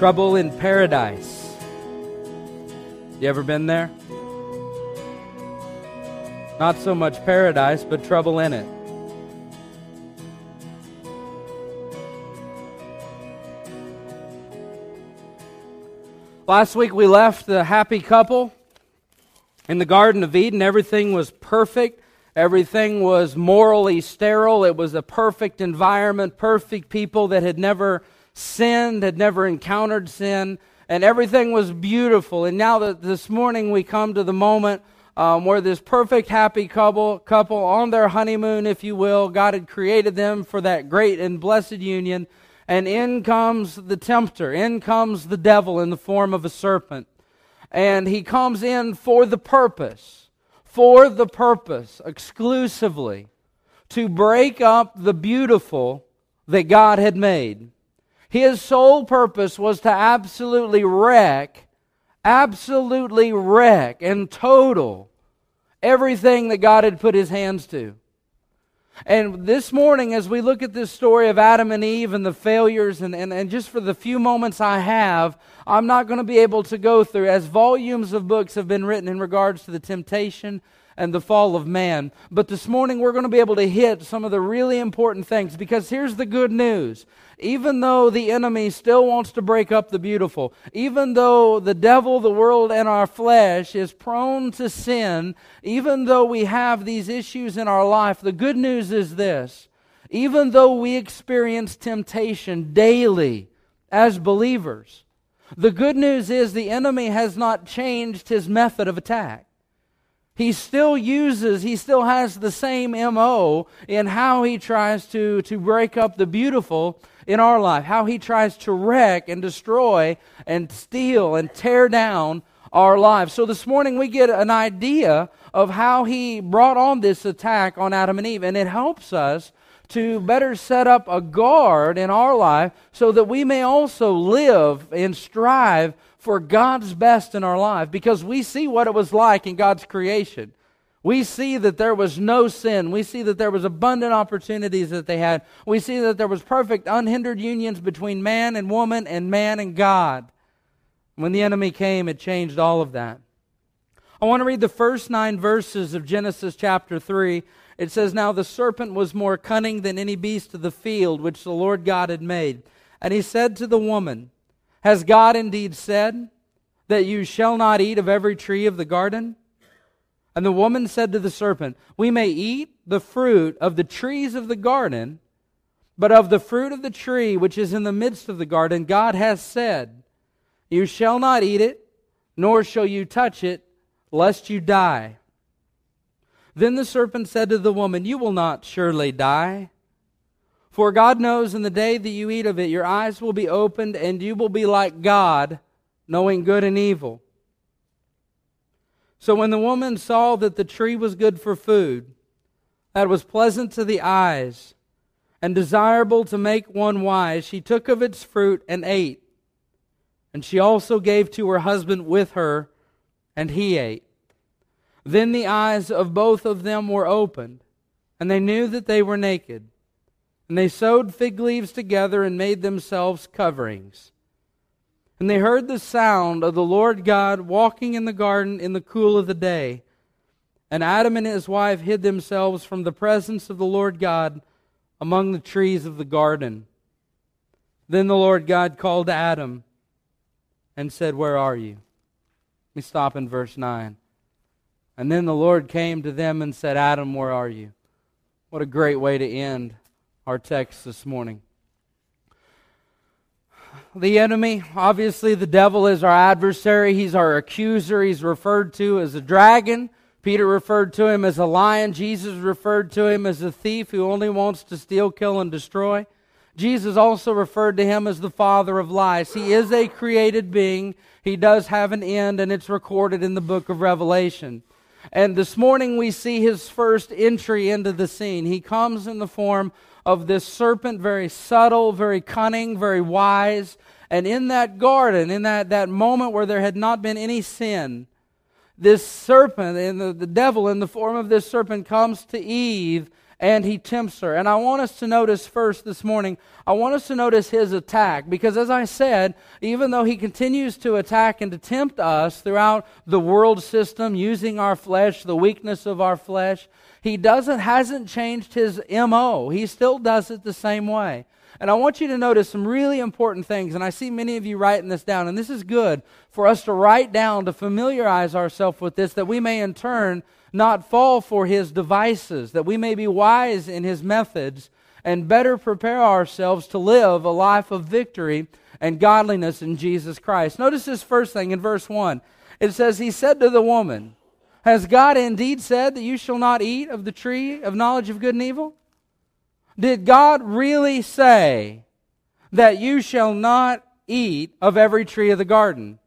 Trouble in Paradise. You ever been there? Not so much paradise, but trouble in it. Last week we left the happy couple in the Garden of Eden. Everything was perfect. Everything was morally sterile. It was a perfect environment, perfect people that had never sinned, had never encountered sin, and everything was beautiful. And now that this morning we come to the moment um, where this perfect, happy couple, couple on their honeymoon, if you will, God had created them for that great and blessed union. And in comes the tempter, in comes the devil in the form of a serpent. And he comes in for the purpose, for the purpose exclusively to break up the beautiful that God had made. His sole purpose was to absolutely wreck, absolutely wreck and total everything that God had put his hands to. And this morning, as we look at this story of Adam and Eve and the failures, and, and, and just for the few moments I have, I'm not going to be able to go through, as volumes of books have been written in regards to the temptation and the fall of man. But this morning we're going to be able to hit some of the really important things because here's the good news. Even though the enemy still wants to break up the beautiful, even though the devil, the world, and our flesh is prone to sin, even though we have these issues in our life, the good news is this. Even though we experience temptation daily as believers, the good news is the enemy has not changed his method of attack he still uses, he still has the same MO in how he tries to, to break up the beautiful in our life, how he tries to wreck and destroy and steal and tear down our lives. So this morning we get an idea of how he brought on this attack on Adam and Eve, and it helps us to better set up a guard in our life so that we may also live and strive for God's best in our life because we see what it was like in God's creation. We see that there was no sin. We see that there was abundant opportunities that they had. We see that there was perfect unhindered unions between man and woman and man and God. When the enemy came, it changed all of that. I want to read the first nine verses of Genesis chapter 3. It says, Now the serpent was more cunning than any beast of the field which the Lord God had made. And he said to the woman, has God indeed said that you shall not eat of every tree of the garden? And the woman said to the serpent, We may eat the fruit of the trees of the garden, but of the fruit of the tree which is in the midst of the garden, God has said, You shall not eat it, nor shall you touch it, lest you die. Then the serpent said to the woman, You will not surely die. For God knows in the day that you eat of it, your eyes will be opened, and you will be like God, knowing good and evil. So when the woman saw that the tree was good for food, that was pleasant to the eyes, and desirable to make one wise, she took of its fruit and ate. And she also gave to her husband with her, and he ate. Then the eyes of both of them were opened, and they knew that they were naked. And they sewed fig leaves together and made themselves coverings. And they heard the sound of the Lord God walking in the garden in the cool of the day. And Adam and his wife hid themselves from the presence of the Lord God among the trees of the garden. Then the Lord God called to Adam and said, Where are you? Let me stop in verse 9. And then the Lord came to them and said, Adam, where are you? What a great way to end our text this morning. The enemy, obviously, the devil is our adversary. He's our accuser. He's referred to as a dragon. Peter referred to him as a lion. Jesus referred to him as a thief who only wants to steal, kill, and destroy. Jesus also referred to him as the father of lies. He is a created being. He does have an end, and it's recorded in the book of Revelation. And this morning we see his first entry into the scene. He comes in the form of this serpent, very subtle, very cunning, very wise. And in that garden, in that, that moment where there had not been any sin, this serpent and the, the devil in the form of this serpent comes to Eve and he tempts her. And I want us to notice first this morning, I want us to notice his attack. Because as I said, even though he continues to attack and to tempt us throughout the world system, using our flesh, the weakness of our flesh, he doesn't, hasn't changed his MO. He still does it the same way. And I want you to notice some really important things. And I see many of you writing this down. And this is good for us to write down to familiarize ourselves with this, that we may in turn not fall for his devices, that we may be wise in his methods and better prepare ourselves to live a life of victory and godliness in Jesus Christ. Notice this first thing in verse 1. It says, He said to the woman, Has God indeed said that you shall not eat of the tree of knowledge of good and evil? Did God really say that you shall not eat of every tree of the garden?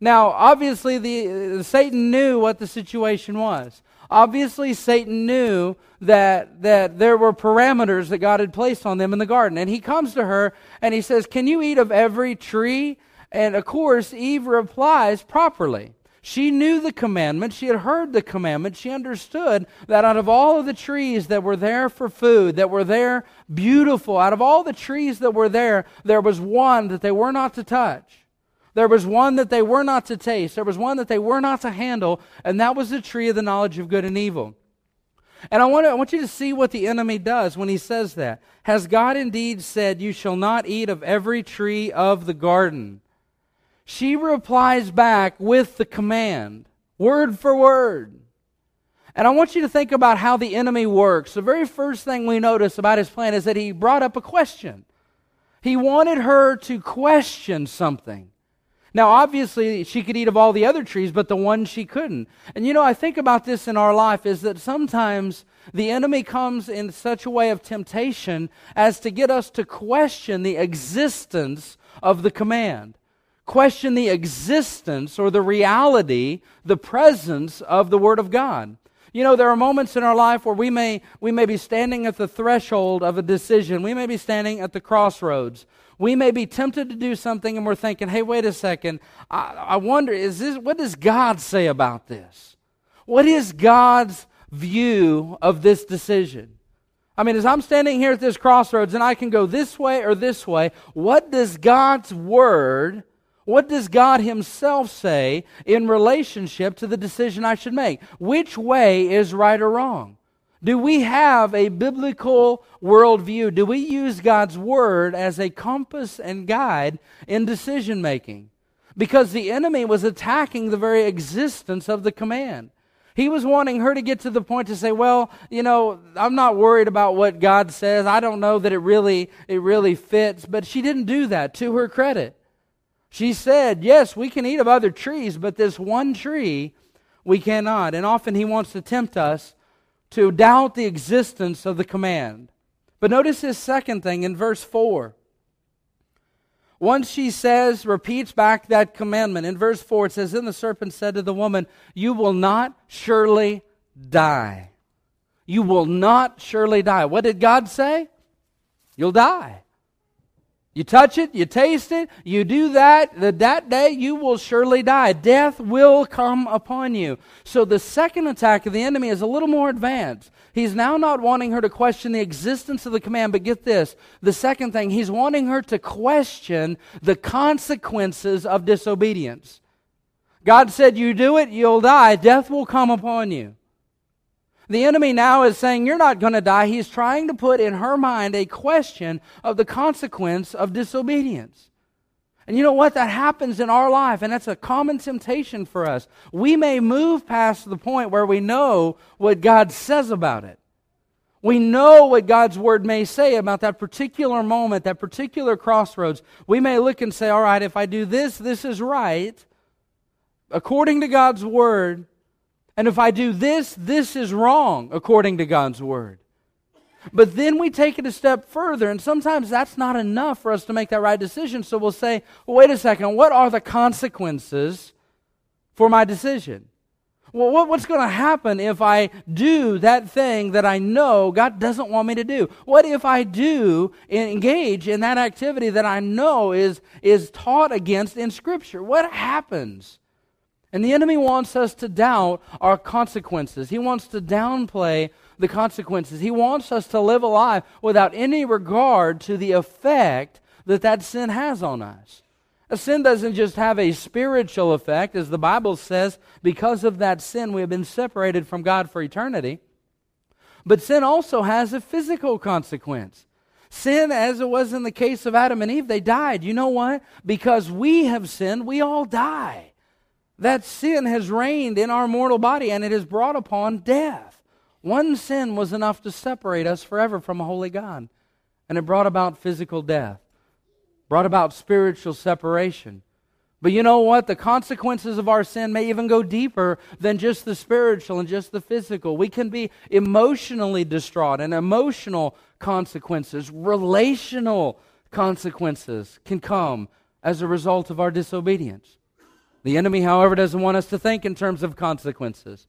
Now, obviously, the, uh, Satan knew what the situation was. Obviously, Satan knew that, that there were parameters that God had placed on them in the garden. And he comes to her and he says, Can you eat of every tree? And of course, Eve replies properly. She knew the commandment. She had heard the commandment. She understood that out of all of the trees that were there for food, that were there beautiful, out of all the trees that were there, there was one that they were not to touch. There was one that they were not to taste. There was one that they were not to handle, and that was the tree of the knowledge of good and evil. And I want, to, I want you to see what the enemy does when he says that. Has God indeed said, You shall not eat of every tree of the garden? She replies back with the command, word for word. And I want you to think about how the enemy works. The very first thing we notice about his plan is that he brought up a question. He wanted her to question something. Now, obviously, she could eat of all the other trees, but the one she couldn't. And you know, I think about this in our life is that sometimes the enemy comes in such a way of temptation as to get us to question the existence of the command question the existence or the reality, the presence of the Word of God. You know, there are moments in our life where we may, we may be standing at the threshold of a decision. We may be standing at the crossroads. We may be tempted to do something and we're thinking, hey, wait a second. I, I wonder, is this, what does God say about this? What is God's view of this decision? I mean, as I'm standing here at this crossroads and I can go this way or this way, what does God's Word what does God Himself say in relationship to the decision I should make? Which way is right or wrong? Do we have a biblical worldview? Do we use God's Word as a compass and guide in decision making? Because the enemy was attacking the very existence of the command. He was wanting her to get to the point to say, well, you know, I'm not worried about what God says. I don't know that it really, it really fits. But she didn't do that to her credit. She said, Yes, we can eat of other trees, but this one tree we cannot. And often he wants to tempt us to doubt the existence of the command. But notice his second thing in verse 4. Once she says, repeats back that commandment. In verse 4, it says, Then the serpent said to the woman, You will not surely die. You will not surely die. What did God say? You'll die. You touch it, you taste it, you do that, that day you will surely die. Death will come upon you. So the second attack of the enemy is a little more advanced. He's now not wanting her to question the existence of the command, but get this. The second thing, he's wanting her to question the consequences of disobedience. God said, You do it, you'll die. Death will come upon you. The enemy now is saying, You're not going to die. He's trying to put in her mind a question of the consequence of disobedience. And you know what? That happens in our life, and that's a common temptation for us. We may move past the point where we know what God says about it. We know what God's word may say about that particular moment, that particular crossroads. We may look and say, all right, if I do this, this is right. According to God's word, and if I do this, this is wrong according to God's word. But then we take it a step further, and sometimes that's not enough for us to make that right decision. So we'll say, well, wait a second, what are the consequences for my decision? Well, what's going to happen if I do that thing that I know God doesn't want me to do? What if I do engage in that activity that I know is, is taught against in Scripture? What happens? And the enemy wants us to doubt our consequences. He wants to downplay the consequences. He wants us to live a life without any regard to the effect that that sin has on us. A sin doesn't just have a spiritual effect, as the Bible says, because of that sin we have been separated from God for eternity. But sin also has a physical consequence. Sin, as it was in the case of Adam and Eve, they died. You know what? Because we have sinned, we all die. That sin has reigned in our mortal body and it has brought upon death. One sin was enough to separate us forever from a holy God, and it brought about physical death, brought about spiritual separation. But you know what? The consequences of our sin may even go deeper than just the spiritual and just the physical. We can be emotionally distraught, and emotional consequences, relational consequences can come as a result of our disobedience. The enemy, however, doesn't want us to think in terms of consequences,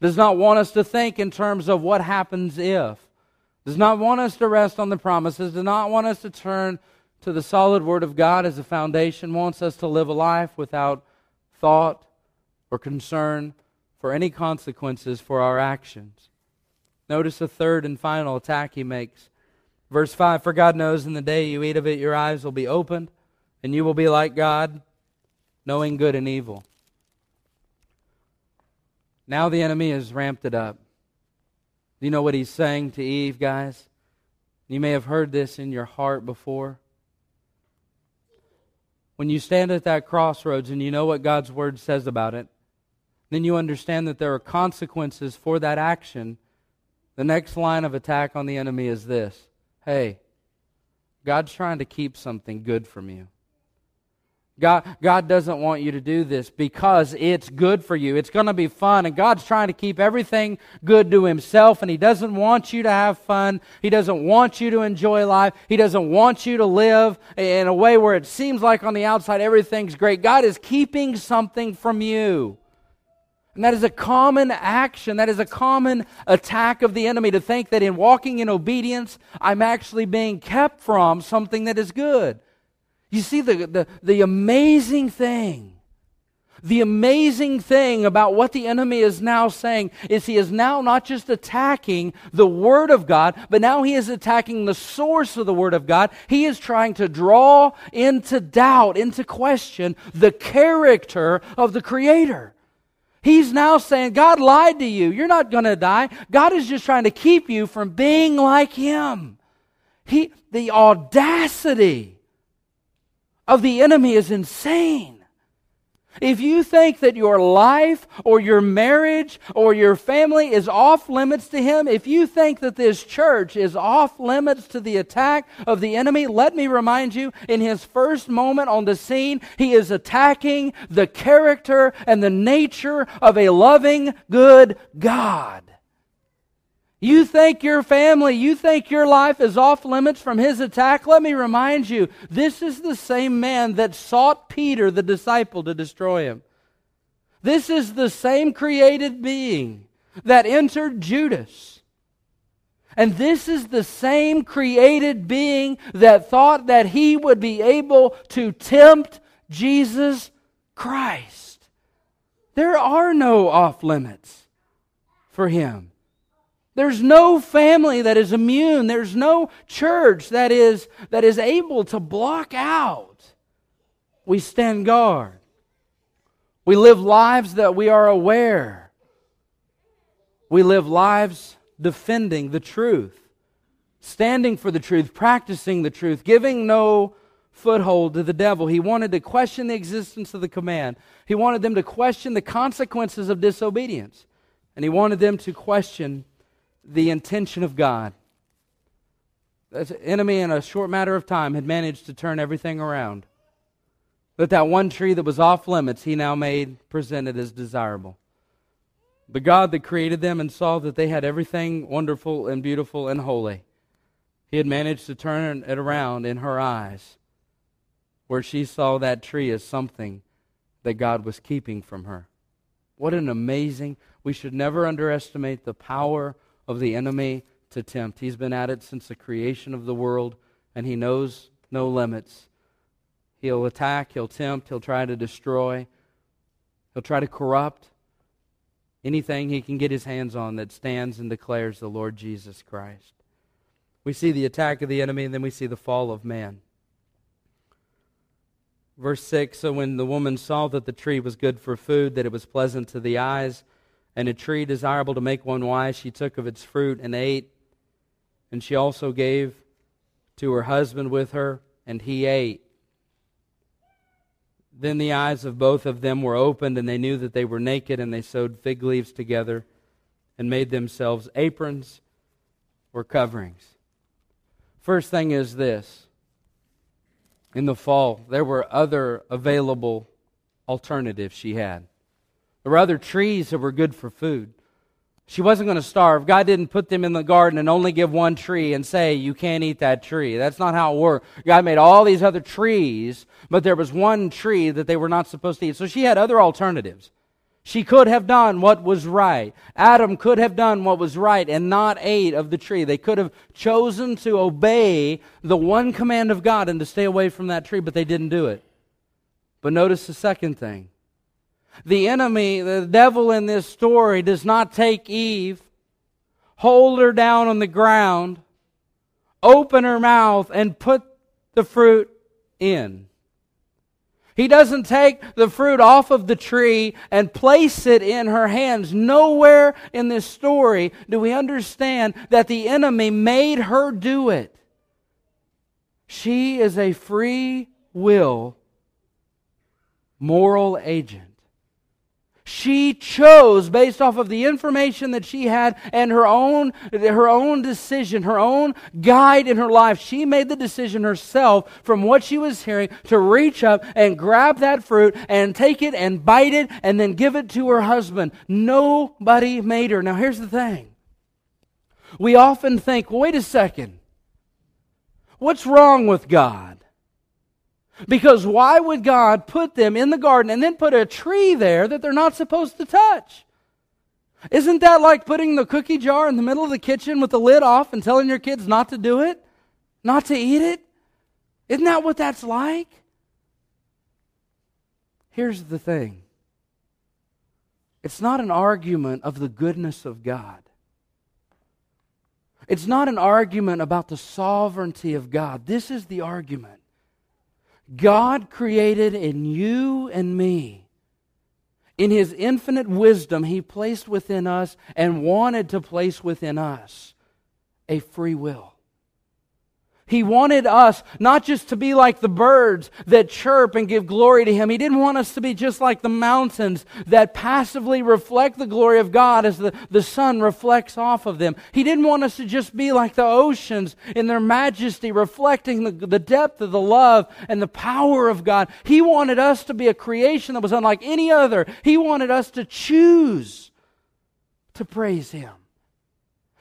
does not want us to think in terms of what happens if, does not want us to rest on the promises, does not want us to turn to the solid Word of God as a foundation, wants us to live a life without thought or concern for any consequences for our actions. Notice the third and final attack he makes. Verse 5 For God knows in the day you eat of it, your eyes will be opened, and you will be like God, knowing good and evil. Now the enemy has ramped it up. Do you know what he's saying to Eve, guys? You may have heard this in your heart before. When you stand at that crossroads and you know what God's word says about it, then you understand that there are consequences for that action. The next line of attack on the enemy is this Hey, God's trying to keep something good from you. God, God doesn't want you to do this because it's good for you. It's going to be fun. And God's trying to keep everything good to Himself. And He doesn't want you to have fun. He doesn't want you to enjoy life. He doesn't want you to live in a way where it seems like on the outside everything's great. God is keeping something from you. And that is a common action. That is a common attack of the enemy to think that in walking in obedience, I'm actually being kept from something that is good. You see, the, the, the amazing thing, the amazing thing about what the enemy is now saying is he is now not just attacking the Word of God, but now he is attacking the source of the Word of God. He is trying to draw into doubt, into question, the character of the Creator. He's now saying, God lied to you. You're not going to die. God is just trying to keep you from being like Him. He, the audacity of the enemy is insane. If you think that your life or your marriage or your family is off limits to him, if you think that this church is off limits to the attack of the enemy, let me remind you in his first moment on the scene, he is attacking the character and the nature of a loving, good God. You think your family, you think your life is off limits from his attack? Let me remind you, this is the same man that sought Peter, the disciple, to destroy him. This is the same created being that entered Judas. And this is the same created being that thought that he would be able to tempt Jesus Christ. There are no off limits for him. There's no family that is immune. There's no church that is, that is able to block out. We stand guard. We live lives that we are aware. We live lives defending the truth, standing for the truth, practicing the truth, giving no foothold to the devil. He wanted to question the existence of the command. He wanted them to question the consequences of disobedience. And he wanted them to question the intention of God. The enemy, in a short matter of time, had managed to turn everything around. That that one tree that was off limits, he now made presented as desirable. The God that created them and saw that they had everything wonderful and beautiful and holy, he had managed to turn it around in her eyes, where she saw that tree as something that God was keeping from her. What an amazing, we should never underestimate the power of the enemy to tempt. He's been at it since the creation of the world, and he knows no limits. He'll attack, he'll tempt, he'll try to destroy, He'll try to corrupt anything he can get his hands on that stands and declares the Lord Jesus Christ. We see the attack of the enemy, and then we see the fall of man. Verse 6 So when the woman saw that the tree was good for food, that it was pleasant to the eyes, and a tree desirable to make one wise, she took of its fruit and ate. And she also gave to her husband with her, and he ate. Then the eyes of both of them were opened, and they knew that they were naked, and they sewed fig leaves together and made themselves aprons or coverings. First thing is this in the fall, there were other available alternatives she had. There were other trees that were good for food. She wasn't going to starve. God didn't put them in the garden and only give one tree and say, You can't eat that tree. That's not how it worked. God made all these other trees, but there was one tree that they were not supposed to eat. So she had other alternatives. She could have done what was right. Adam could have done what was right and not ate of the tree. They could have chosen to obey the one command of God and to stay away from that tree, but they didn't do it. But notice the second thing the enemy, the devil in this story, does not take Eve, hold her down on the ground, open her mouth, and put the fruit in. He doesn't take the fruit off of the tree and place it in her hands. Nowhere in this story do we understand that the enemy made her do it. She is a free will moral agent. She chose based off of the information that she had and her own, her own decision, her own guide in her life. She made the decision herself from what she was hearing to reach up and grab that fruit and take it and bite it and then give it to her husband. Nobody made her. Now, here's the thing. We often think, well, wait a second. What's wrong with God? Because why would God put them in the garden and then put a tree there that they're not supposed to touch? Isn't that like putting the cookie jar in the middle of the kitchen with the lid off and telling your kids not to do it? Not to eat it? Isn't that what that's like? Here's the thing it's not an argument of the goodness of God. It's not an argument about the sovereignty of God. This is the argument. God created in you and me. In his infinite wisdom, he placed within us and wanted to place within us a free will. He wanted us not just to be like the birds that chirp and give glory to Him. He didn't want us to be just like the mountains that passively reflect the glory of God as the, the sun reflects off of them. He didn't want us to just be like the oceans in their majesty, reflecting the, the depth of the love and the power of God. He wanted us to be a creation that was unlike any other. He wanted us to choose to praise Him.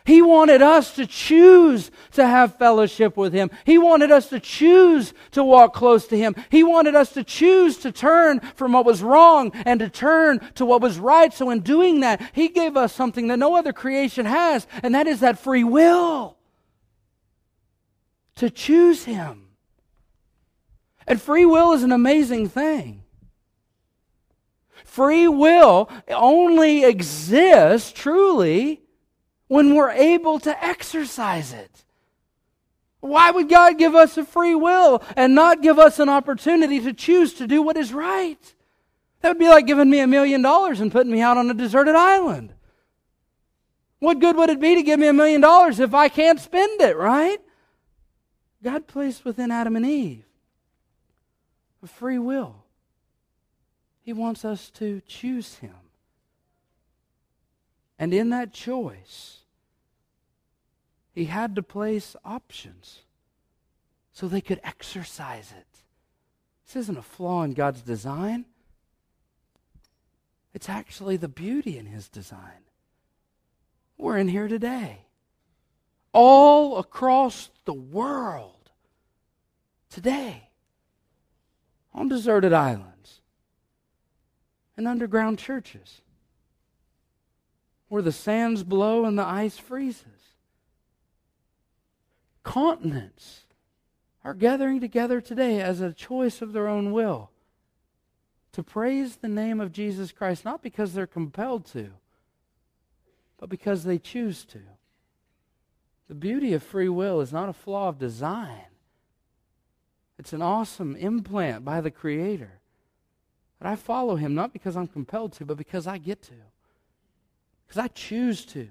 He wanted us to choose to have fellowship with Him. He wanted us to choose to walk close to Him. He wanted us to choose to turn from what was wrong and to turn to what was right. So, in doing that, He gave us something that no other creation has, and that is that free will to choose Him. And free will is an amazing thing. Free will only exists truly when we're able to exercise it. Why would God give us a free will and not give us an opportunity to choose to do what is right? That would be like giving me a million dollars and putting me out on a deserted island. What good would it be to give me a million dollars if I can't spend it, right? God placed within Adam and Eve a free will. He wants us to choose Him. And in that choice, he had to place options so they could exercise it. This isn't a flaw in God's design, it's actually the beauty in His design. We're in here today. All across the world today on deserted islands and underground churches where the sands blow and the ice freezes. Continents are gathering together today as a choice of their own will to praise the name of Jesus Christ, not because they're compelled to, but because they choose to. The beauty of free will is not a flaw of design, it's an awesome implant by the Creator. But I follow Him not because I'm compelled to, but because I get to, because I choose to.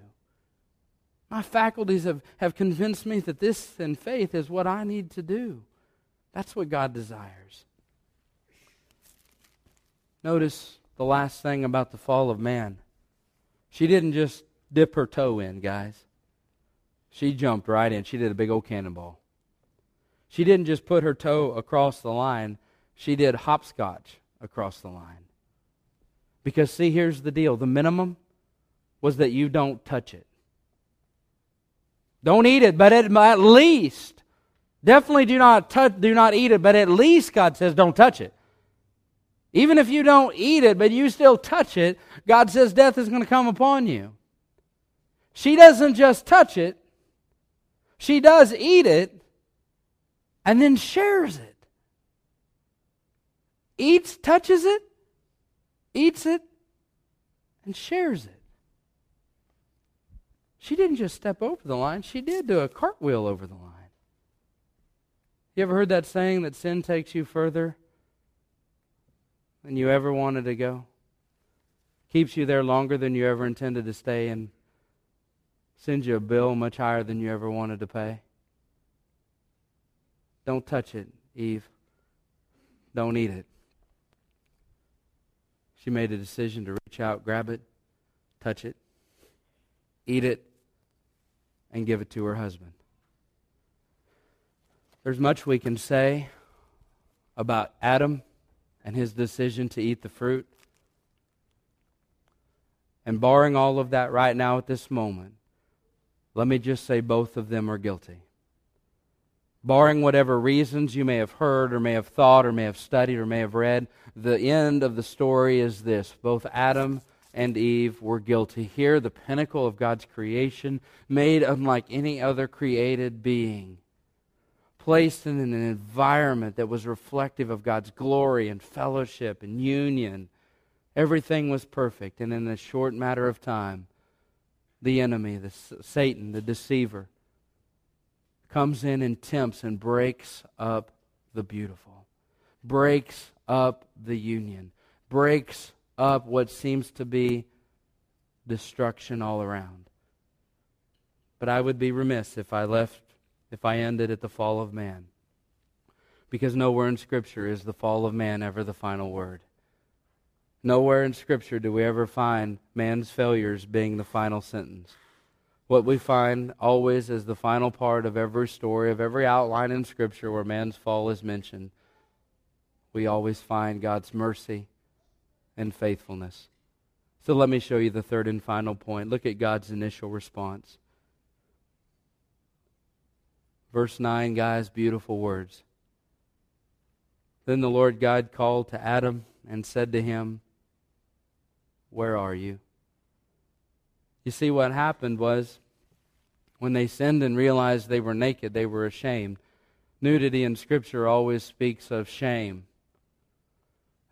My faculties have, have convinced me that this and faith is what I need to do. That's what God desires. Notice the last thing about the fall of man. She didn't just dip her toe in, guys. She jumped right in. She did a big old cannonball. She didn't just put her toe across the line, she did hopscotch across the line. Because, see, here's the deal the minimum was that you don't touch it. Don't eat it, but at, least, definitely do not, touch, do not eat it, but at least God says don't touch it. Even if you don't eat it, but you still touch it, God says death is going to come upon you. She doesn't just touch it, she does eat it and then shares it. Eats, touches it, eats it, and shares it. She didn't just step over the line, she did do a cartwheel over the line. You ever heard that saying that sin takes you further than you ever wanted to go? Keeps you there longer than you ever intended to stay, and sends you a bill much higher than you ever wanted to pay? Don't touch it, Eve. Don't eat it. She made a decision to reach out, grab it, touch it, eat it, and give it to her husband. There's much we can say about Adam and his decision to eat the fruit. And barring all of that right now at this moment, let me just say both of them are guilty. Barring whatever reasons you may have heard or may have thought or may have studied or may have read, the end of the story is this both Adam and Eve were guilty. Here, the pinnacle of God's creation, made unlike any other created being, placed in an environment that was reflective of God's glory and fellowship and union. Everything was perfect, and in a short matter of time, the enemy, the Satan, the deceiver, comes in and tempts and breaks up the beautiful, breaks up the union, breaks up what seems to be destruction all around. But I would be remiss if I left, if I ended at the fall of man. Because nowhere in Scripture is the fall of man ever the final word. Nowhere in Scripture do we ever find man's failures being the final sentence. What we find always is the final part of every story, of every outline in Scripture where man's fall is mentioned. We always find God's mercy and faithfulness. So let me show you the third and final point. Look at God's initial response. Verse 9, guys, beautiful words. Then the Lord God called to Adam and said to him, Where are you? You see, what happened was when they sinned and realized they were naked, they were ashamed. Nudity in Scripture always speaks of shame.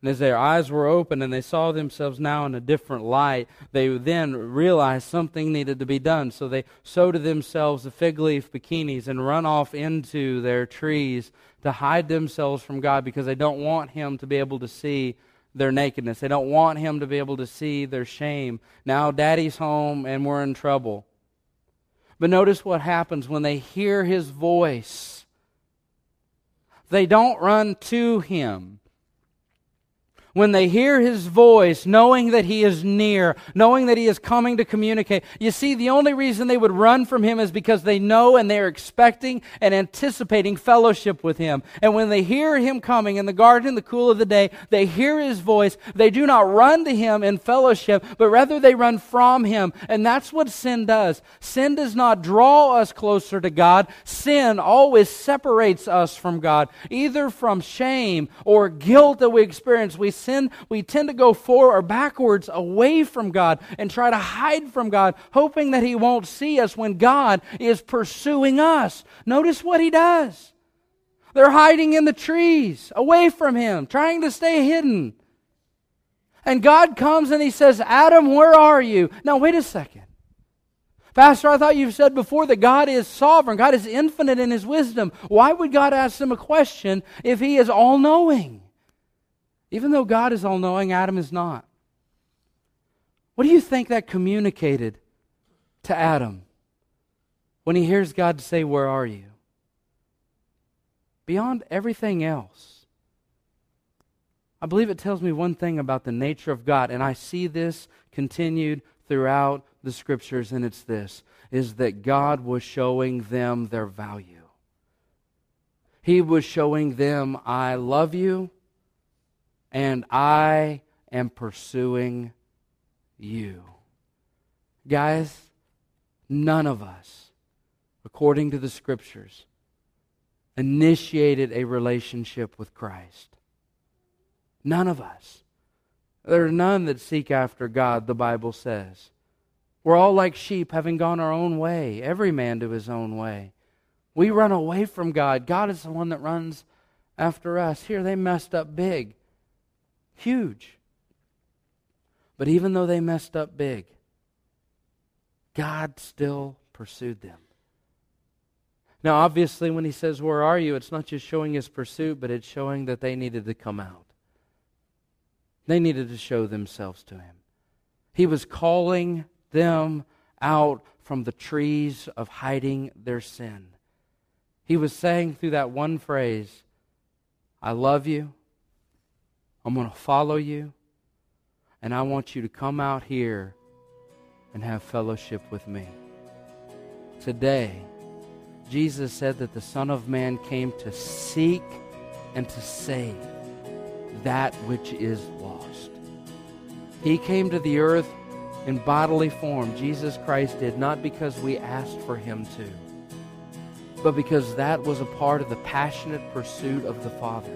And as their eyes were open and they saw themselves now in a different light, they then realized something needed to be done. So they sew to themselves the fig leaf bikinis and run off into their trees to hide themselves from God because they don't want Him to be able to see their nakedness. They don't want Him to be able to see their shame. Now, Daddy's home and we're in trouble. But notice what happens when they hear His voice. They don't run to Him when they hear his voice, knowing that he is near, knowing that he is coming to communicate. You see, the only reason they would run from him is because they know and they're expecting and anticipating fellowship with him. And when they hear him coming in the garden in the cool of the day, they hear his voice. They do not run to him in fellowship, but rather they run from him. And that's what sin does. Sin does not draw us closer to God. Sin always separates us from God, either from shame or guilt that we experience. We sin, we tend to go forward or backwards away from God and try to hide from God, hoping that He won't see us when God is pursuing us. Notice what He does. They're hiding in the trees, away from Him, trying to stay hidden. And God comes and he says, Adam, where are you? Now, wait a second. Pastor, I thought you said before that God is sovereign. God is infinite in his wisdom. Why would God ask him a question if he is all knowing? Even though God is all knowing, Adam is not. What do you think that communicated to Adam when he hears God say, Where are you? Beyond everything else, I believe it tells me one thing about the nature of God, and I see this continued throughout the scriptures, and it's this is that God was showing them their value. He was showing them, I love you, and I am pursuing you. Guys, none of us, according to the scriptures, initiated a relationship with Christ. None of us. There are none that seek after God, the Bible says. We're all like sheep, having gone our own way, every man to his own way. We run away from God. God is the one that runs after us. Here, they messed up big, huge. But even though they messed up big, God still pursued them. Now, obviously, when he says, Where are you? it's not just showing his pursuit, but it's showing that they needed to come out. They needed to show themselves to him. He was calling them out from the trees of hiding their sin. He was saying through that one phrase, I love you. I'm going to follow you. And I want you to come out here and have fellowship with me. Today, Jesus said that the Son of Man came to seek and to save that which is lost. He came to the earth in bodily form. Jesus Christ did, not because we asked for him to, but because that was a part of the passionate pursuit of the Father.